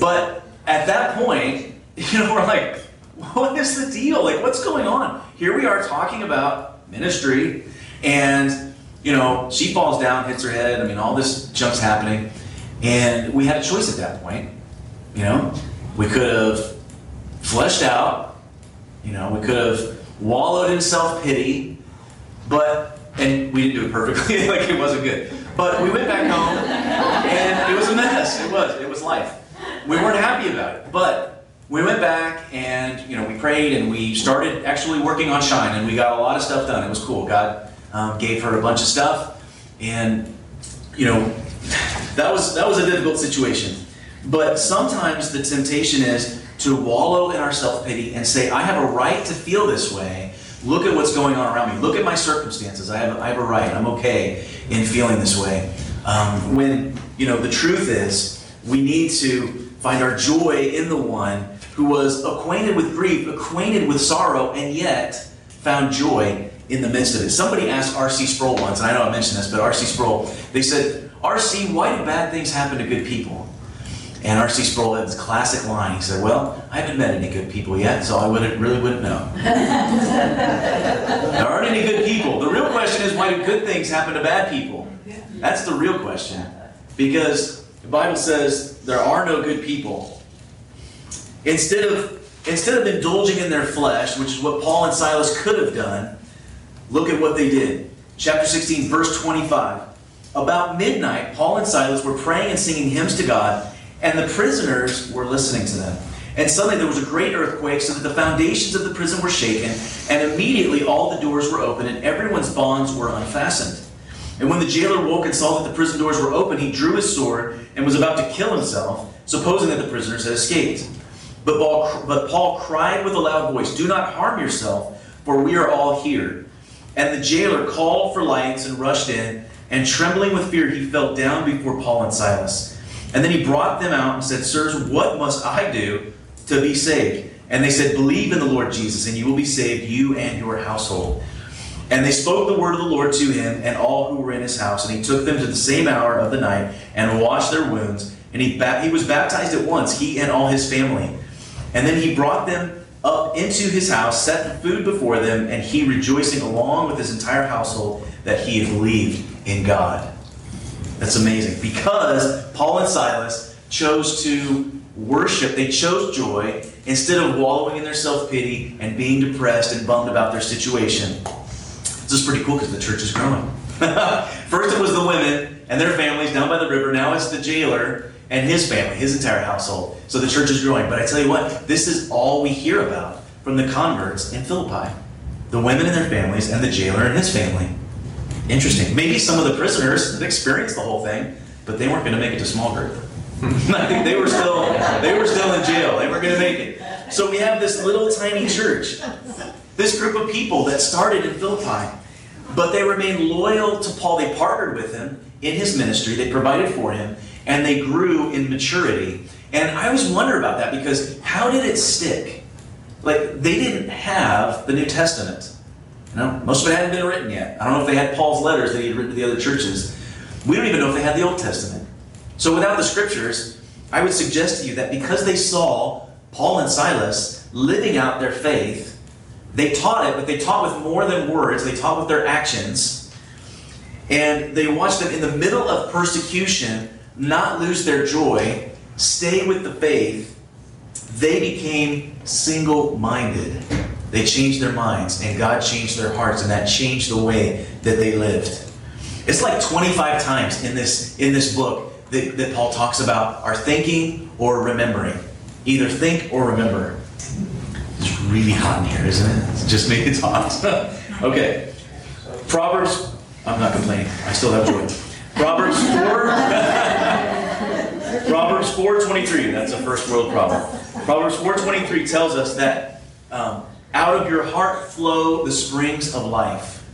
S1: But at that point, you know, we're like, what is the deal? Like, what's going on? Here we are talking about ministry, and you know, she falls down, hits her head. I mean, all this junk's happening, and we had a choice at that point. You know, we could have fleshed out. You know, we could have wallowed in self pity, but and we didn't do it perfectly. like it wasn't good. But we went back home, and it was a mess. It was. It was life. We weren't happy about it, but we went back and you know we prayed and we started actually working on Shine and we got a lot of stuff done. It was cool. God um, gave her a bunch of stuff, and you know that was that was a difficult situation. But sometimes the temptation is to wallow in our self pity and say, "I have a right to feel this way." Look at what's going on around me. Look at my circumstances. I have, I have a right. I'm okay in feeling this way. Um, when, you know, the truth is, we need to find our joy in the one who was acquainted with grief, acquainted with sorrow, and yet found joy in the midst of it. Somebody asked R.C. Sproul once, and I know I mentioned this, but R.C. Sproul, they said, R.C., why do bad things happen to good people? And R.C. Sproul had this classic line. He said, Well, I haven't met any good people yet, so I wouldn't, really wouldn't know. there aren't any good people. The real question is, why do good things happen to bad people? That's the real question. Because the Bible says there are no good people. Instead of, instead of indulging in their flesh, which is what Paul and Silas could have done, look at what they did. Chapter 16, verse 25. About midnight, Paul and Silas were praying and singing hymns to God, and the prisoners were listening to them. And suddenly there was a great earthquake, so that the foundations of the prison were shaken, and immediately all the doors were opened, and everyone's bonds were unfastened. And when the jailer woke and saw that the prison doors were open, he drew his sword and was about to kill himself, supposing that the prisoners had escaped. But Paul, but Paul cried with a loud voice, Do not harm yourself, for we are all here. And the jailer called for lights and rushed in, and trembling with fear, he fell down before Paul and Silas. And then he brought them out and said, Sirs, what must I do to be saved? And they said, Believe in the Lord Jesus, and you will be saved, you and your household. And they spoke the word of the Lord to him and all who were in his house. And he took them to the same hour of the night and washed their wounds. And he, he was baptized at once, he and all his family. And then he brought them up into his house, set food before them, and he rejoicing along with his entire household that he had believed in God. That's amazing. Because Paul and Silas chose to worship, they chose joy instead of wallowing in their self pity and being depressed and bummed about their situation. This is pretty cool because the church is growing. First, it was the women and their families down by the river. Now it's the jailer and his family, his entire household. So the church is growing. But I tell you what, this is all we hear about from the converts in Philippi the women and their families, and the jailer and his family. Interesting. Maybe some of the prisoners experienced the whole thing, but they weren't going to make it to small group. I think they were still they were still in jail. They weren't going to make it. So we have this little tiny church, this group of people that started in Philippi, but they remained loyal to Paul. They partnered with him in his ministry. They provided for him, and they grew in maturity. And I always wonder about that because how did it stick? Like they didn't have the New Testament. You know, most of it hadn't been written yet. I don't know if they had Paul's letters that he had written to the other churches. We don't even know if they had the Old Testament. So without the scriptures, I would suggest to you that because they saw Paul and Silas living out their faith, they taught it, but they taught with more than words, they taught with their actions. And they watched them in the middle of persecution not lose their joy, stay with the faith. They became single minded. They changed their minds, and God changed their hearts, and that changed the way that they lived. It's like 25 times in this, in this book that, that Paul talks about our thinking or remembering. Either think or remember. It's really hot in here, isn't it? It's just me, it's hot. okay. Proverbs, I'm not complaining. I still have joy. Proverbs 4. Proverbs 4.23, that's a first world proverb. Proverbs 4.23 tells us that um, out of your heart flow the springs of life.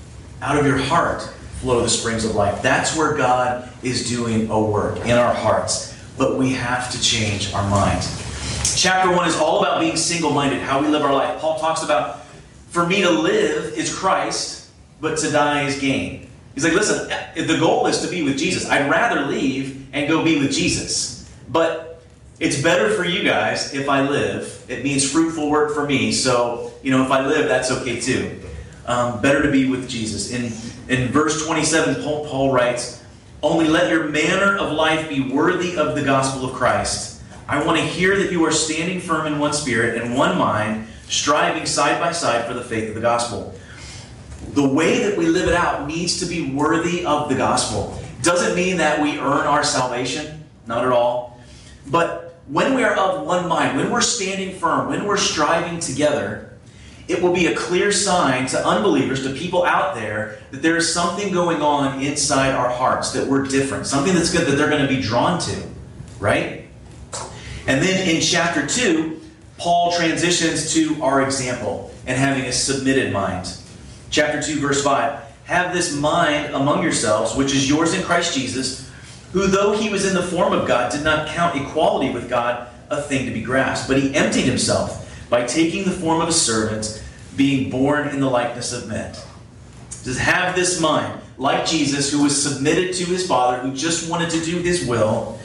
S1: Out of your heart flow the springs of life. That's where God is doing a work in our hearts. But we have to change our minds. Chapter 1 is all about being single minded, how we live our life. Paul talks about, for me to live is Christ, but to die is gain. He's like, listen, the goal is to be with Jesus. I'd rather leave and go be with Jesus. But it's better for you guys if I live. It means fruitful work for me. So, you know, if I live, that's okay too. Um, better to be with Jesus. In, in verse 27, Paul, Paul writes, Only let your manner of life be worthy of the gospel of Christ. I want to hear that you are standing firm in one spirit and one mind, striving side by side for the faith of the gospel the way that we live it out needs to be worthy of the gospel. Doesn't mean that we earn our salvation, not at all. But when we are of one mind, when we're standing firm, when we're striving together, it will be a clear sign to unbelievers, to people out there, that there is something going on inside our hearts, that we're different, something that's good that they're going to be drawn to, right? And then in chapter 2, Paul transitions to our example and having a submitted mind. Chapter 2, verse 5. Have this mind among yourselves, which is yours in Christ Jesus, who, though he was in the form of God, did not count equality with God a thing to be grasped, but he emptied himself by taking the form of a servant, being born in the likeness of men. Just have this mind, like Jesus, who was submitted to his Father, who just wanted to do his will.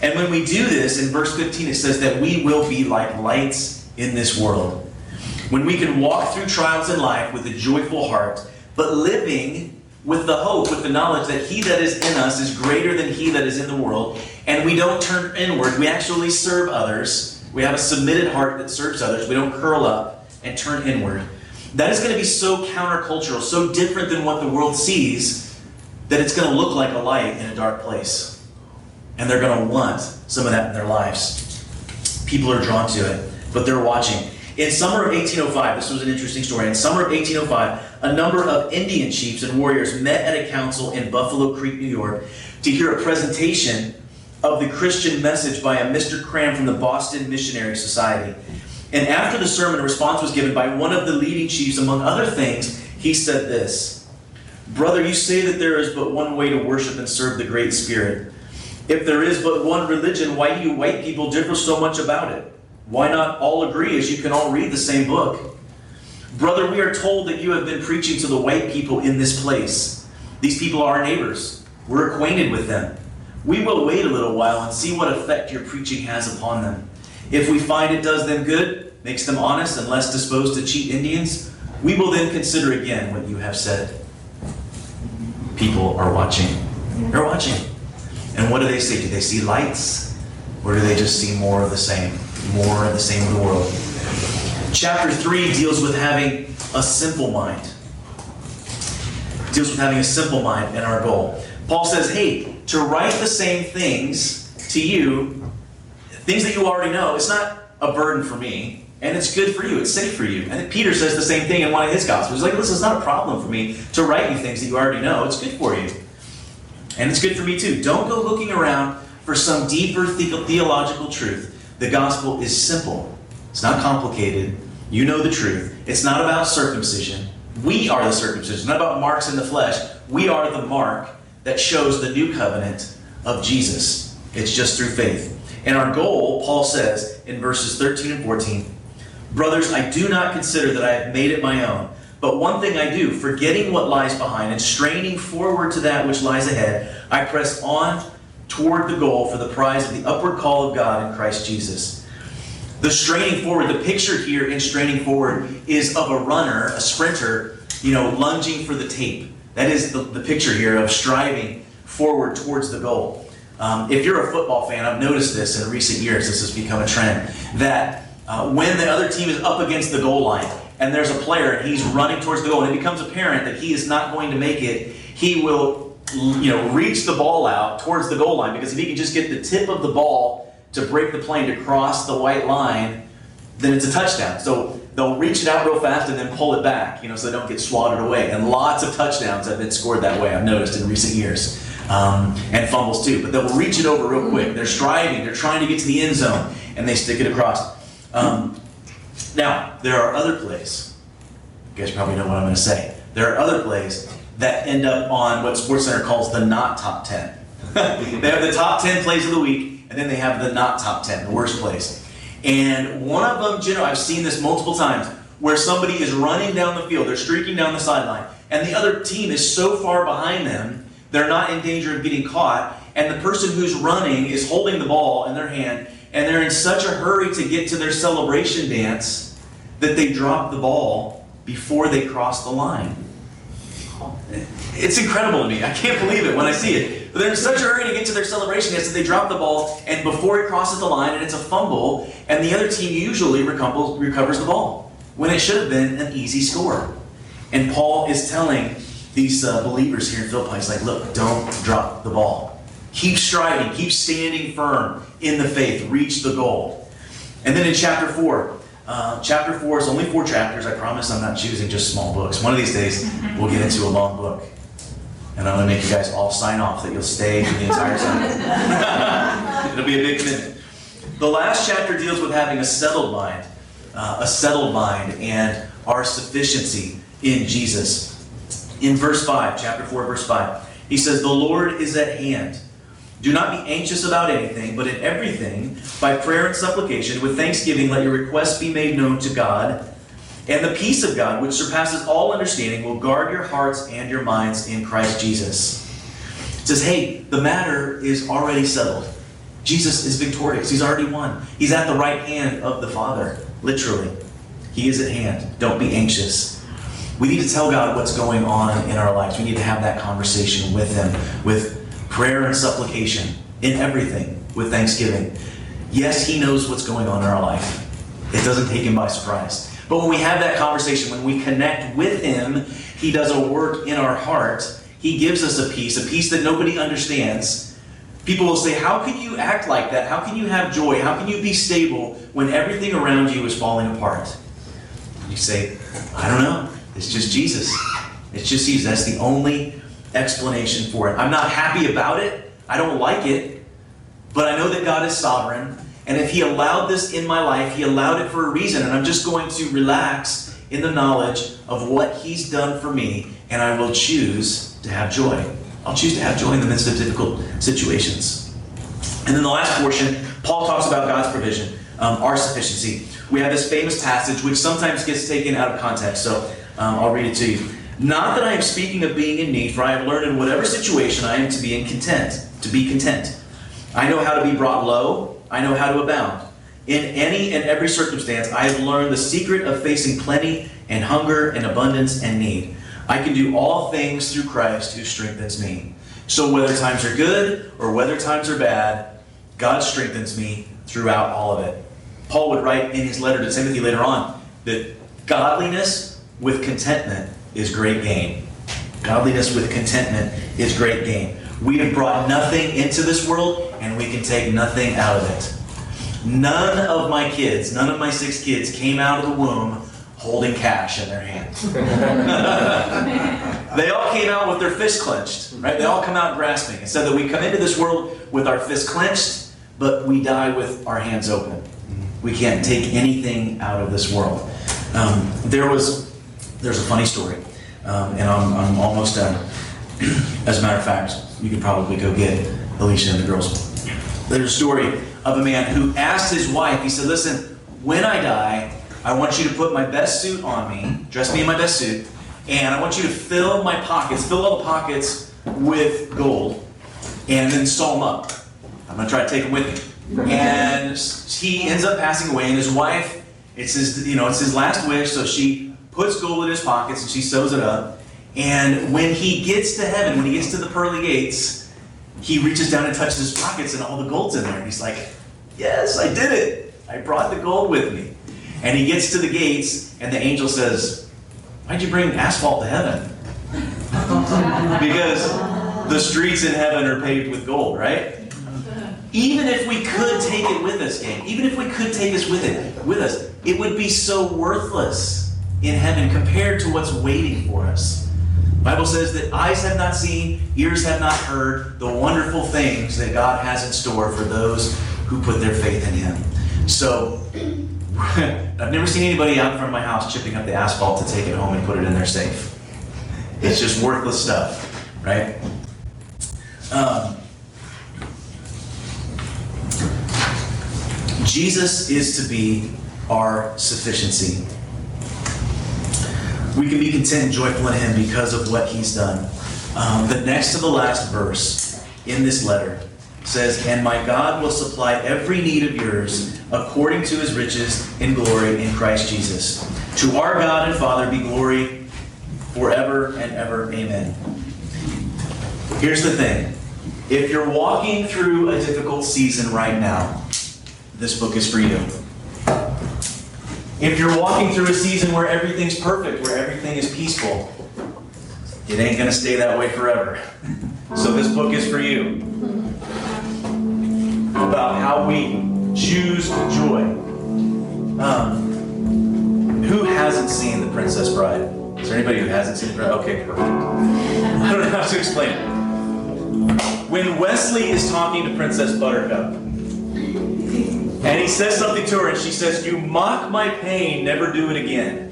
S1: And when we do this, in verse 15, it says that we will be like lights in this world when we can walk through trials in life with a joyful heart, but living with the hope, with the knowledge that He that is in us is greater than He that is in the world, and we don't turn inward, we actually serve others. We have a submitted heart that serves others. We don't curl up and turn inward. That is going to be so countercultural, so different than what the world sees, that it's going to look like a light in a dark place. And they're going to want some of that in their lives. People are drawn to it, but they're watching. In summer of 1805, this was an interesting story. In summer of 1805, a number of Indian chiefs and warriors met at a council in Buffalo Creek, New York, to hear a presentation of the Christian message by a Mr. Cram from the Boston Missionary Society. And after the sermon, a response was given by one of the leading chiefs. Among other things, he said this Brother, you say that there is but one way to worship and serve the Great Spirit. If there is but one religion, why do you white people differ so much about it? Why not all agree as you can all read the same book? Brother, we are told that you have been preaching to the white people in this place. These people are our neighbors. We're acquainted with them. We will wait a little while and see what effect your preaching has upon them. If we find it does them good, makes them honest and less disposed to cheat Indians, we will then consider again what you have said. People are watching. They're watching. And what do they see? Do they see lights? Or do they just see more of the same? More of the same of the world. Chapter 3 deals with having a simple mind. Deals with having a simple mind and our goal. Paul says, hey, to write the same things to you, things that you already know, it's not a burden for me, and it's good for you. It's safe for you. And Peter says the same thing in one of his gospels. He's like, this is not a problem for me to write you things that you already know. It's good for you. And it's good for me too. Don't go looking around for some deeper theological truth. The gospel is simple, it's not complicated. You know the truth. It's not about circumcision. We are the circumcision. It's not about marks in the flesh. We are the mark that shows the new covenant of Jesus. It's just through faith. And our goal, Paul says in verses 13 and 14, Brothers, I do not consider that I have made it my own. But one thing I do, forgetting what lies behind and straining forward to that which lies ahead, I press on toward the goal for the prize of the upward call of God in Christ Jesus. The straining forward, the picture here in straining forward is of a runner, a sprinter, you know, lunging for the tape. That is the, the picture here of striving forward towards the goal. Um, if you're a football fan, I've noticed this in recent years, this has become a trend, that uh, when the other team is up against the goal line and there's a player and he's running towards the goal and it becomes apparent that he is not going to make it, he will you know, reach the ball out towards the goal line because if he can just get the tip of the ball to break the plane to cross the white line, then it's a touchdown. So they'll reach it out real fast and then pull it back, you know, so they don't get swatted away. And lots of touchdowns have been scored that way, I've noticed in recent years. Um, and fumbles too. But they'll reach it over real quick. They're striving, they're trying to get to the end zone, and they stick it across. Um, now, there are other plays. You guys probably know what I'm going to say. There are other plays that end up on what SportsCenter calls the not top 10. they have the top 10 plays of the week, and then they have the not top 10, the worst plays. And one of them, General, I've seen this multiple times, where somebody is running down the field, they're streaking down the sideline, and the other team is so far behind them, they're not in danger of getting caught, and the person who's running is holding the ball in their hand and they're in such a hurry to get to their celebration dance that they drop the ball before they cross the line. It's incredible to me. I can't believe it when I see it. But they're in such a hurry to get to their celebration that they drop the ball, and before it crosses the line, and it's a fumble, and the other team usually recovers the ball when it should have been an easy score. And Paul is telling these uh, believers here in Philippi, he's like, look, don't drop the ball. Keep striving, keep standing firm in the faith, reach the goal. And then in chapter 4, uh, chapter 4 is only four chapters. I promise I'm not choosing just small books. One of these days, we'll get into a long book. And I'm going to make you guys all sign off that you'll stay for the entire time. It'll be a big commitment. The last chapter deals with having a settled mind, uh, a settled mind, and our sufficiency in Jesus. In verse 5, chapter 4, verse 5, he says, The Lord is at hand. Do not be anxious about anything, but in everything, by prayer and supplication, with thanksgiving, let your requests be made known to God. And the peace of God, which surpasses all understanding, will guard your hearts and your minds in Christ Jesus. It says, hey, the matter is already settled. Jesus is victorious. He's already won. He's at the right hand of the Father, literally. He is at hand. Don't be anxious. We need to tell God what's going on in our lives. We need to have that conversation with Him, with prayer and supplication in everything with thanksgiving. Yes, He knows what's going on in our life. It doesn't take Him by surprise. But when we have that conversation, when we connect with Him, He does a work in our heart. He gives us a peace, a peace that nobody understands. People will say, How can you act like that? How can you have joy? How can you be stable when everything around you is falling apart? You say, I don't know. It's just Jesus. It's just Jesus. That's the only explanation for it. I'm not happy about it. I don't like it. But I know that God is sovereign. And if He allowed this in my life, He allowed it for a reason. And I'm just going to relax in the knowledge of what He's done for me. And I will choose to have joy. I'll choose to have joy in the midst of difficult situations. And then the last portion, Paul talks about God's provision, um, our sufficiency. We have this famous passage which sometimes gets taken out of context. So um, I'll read it to you. Not that I am speaking of being in need, for I have learned in whatever situation I am to be in content. to be content. I know how to be brought low. I know how to abound. In any and every circumstance, I have learned the secret of facing plenty and hunger and abundance and need. I can do all things through Christ who strengthens me. So whether times are good or whether times are bad, God strengthens me throughout all of it. Paul would write in his letter to Timothy later on that godliness with contentment is great gain. Godliness with contentment is great gain. We have brought nothing into this world and we can take nothing out of it. None of my kids, none of my six kids came out of the womb holding cash in their hands. they all came out with their fists clenched, right? They all come out grasping. It said that we come into this world with our fists clenched, but we die with our hands open. We can't take anything out of this world. Um, there was, there's a funny story, um, and I'm, I'm almost done. As a matter of fact, you could probably go get Alicia and the girls. There's a story of a man who asked his wife, he said, Listen, when I die, I want you to put my best suit on me, dress me in my best suit, and I want you to fill my pockets, fill all the pockets with gold, and then sew them up. I'm going to try to take them with me. And he ends up passing away, and his wife, it's his, you know, it's his last wish, so she puts gold in his pockets and she sews it up. And when he gets to heaven, when he gets to the pearly gates, he reaches down and touches his pockets, and all the gold's in there. And he's like, Yes, I did it. I brought the gold with me. And he gets to the gates, and the angel says, Why'd you bring asphalt to heaven? because the streets in heaven are paved with gold, right? Even if we could take it with us, gang, even if we could take us with it, with us, it would be so worthless in heaven compared to what's waiting for us. Bible says that eyes have not seen, ears have not heard the wonderful things that God has in store for those who put their faith in Him. So, I've never seen anybody out in front of my house chipping up the asphalt to take it home and put it in their safe. It's just worthless stuff, right? Um, Jesus is to be our sufficiency. We can be content and joyful in Him because of what He's done. Um, the next to the last verse in this letter says, And my God will supply every need of yours according to His riches in glory in Christ Jesus. To our God and Father be glory forever and ever. Amen. Here's the thing if you're walking through a difficult season right now, this book is for you. If you're walking through a season where everything's perfect, where everything is peaceful, it ain't going to stay that way forever. So this book is for you. About how we choose joy. Um, who hasn't seen The Princess Bride? Is there anybody who hasn't seen The Bride? Okay, perfect. I don't know how to explain it. When Westley is talking to Princess Buttercup, and he says something to her, and she says, You mock my pain, never do it again.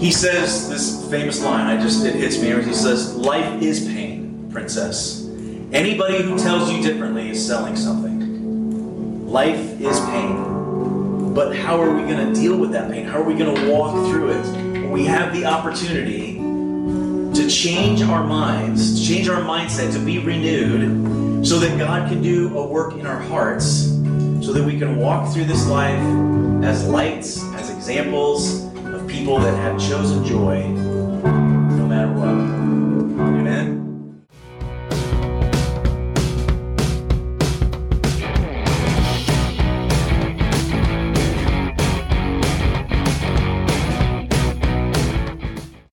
S1: He says this famous line, I just, it hits me. He says, Life is pain, princess. Anybody who tells you differently is selling something. Life is pain. But how are we going to deal with that pain? How are we going to walk through it? We have the opportunity to change our minds, to change our mindset, to be renewed, so that God can do a work in our hearts so that we can walk through this life as lights, as examples of people that have chosen joy no matter what. Amen.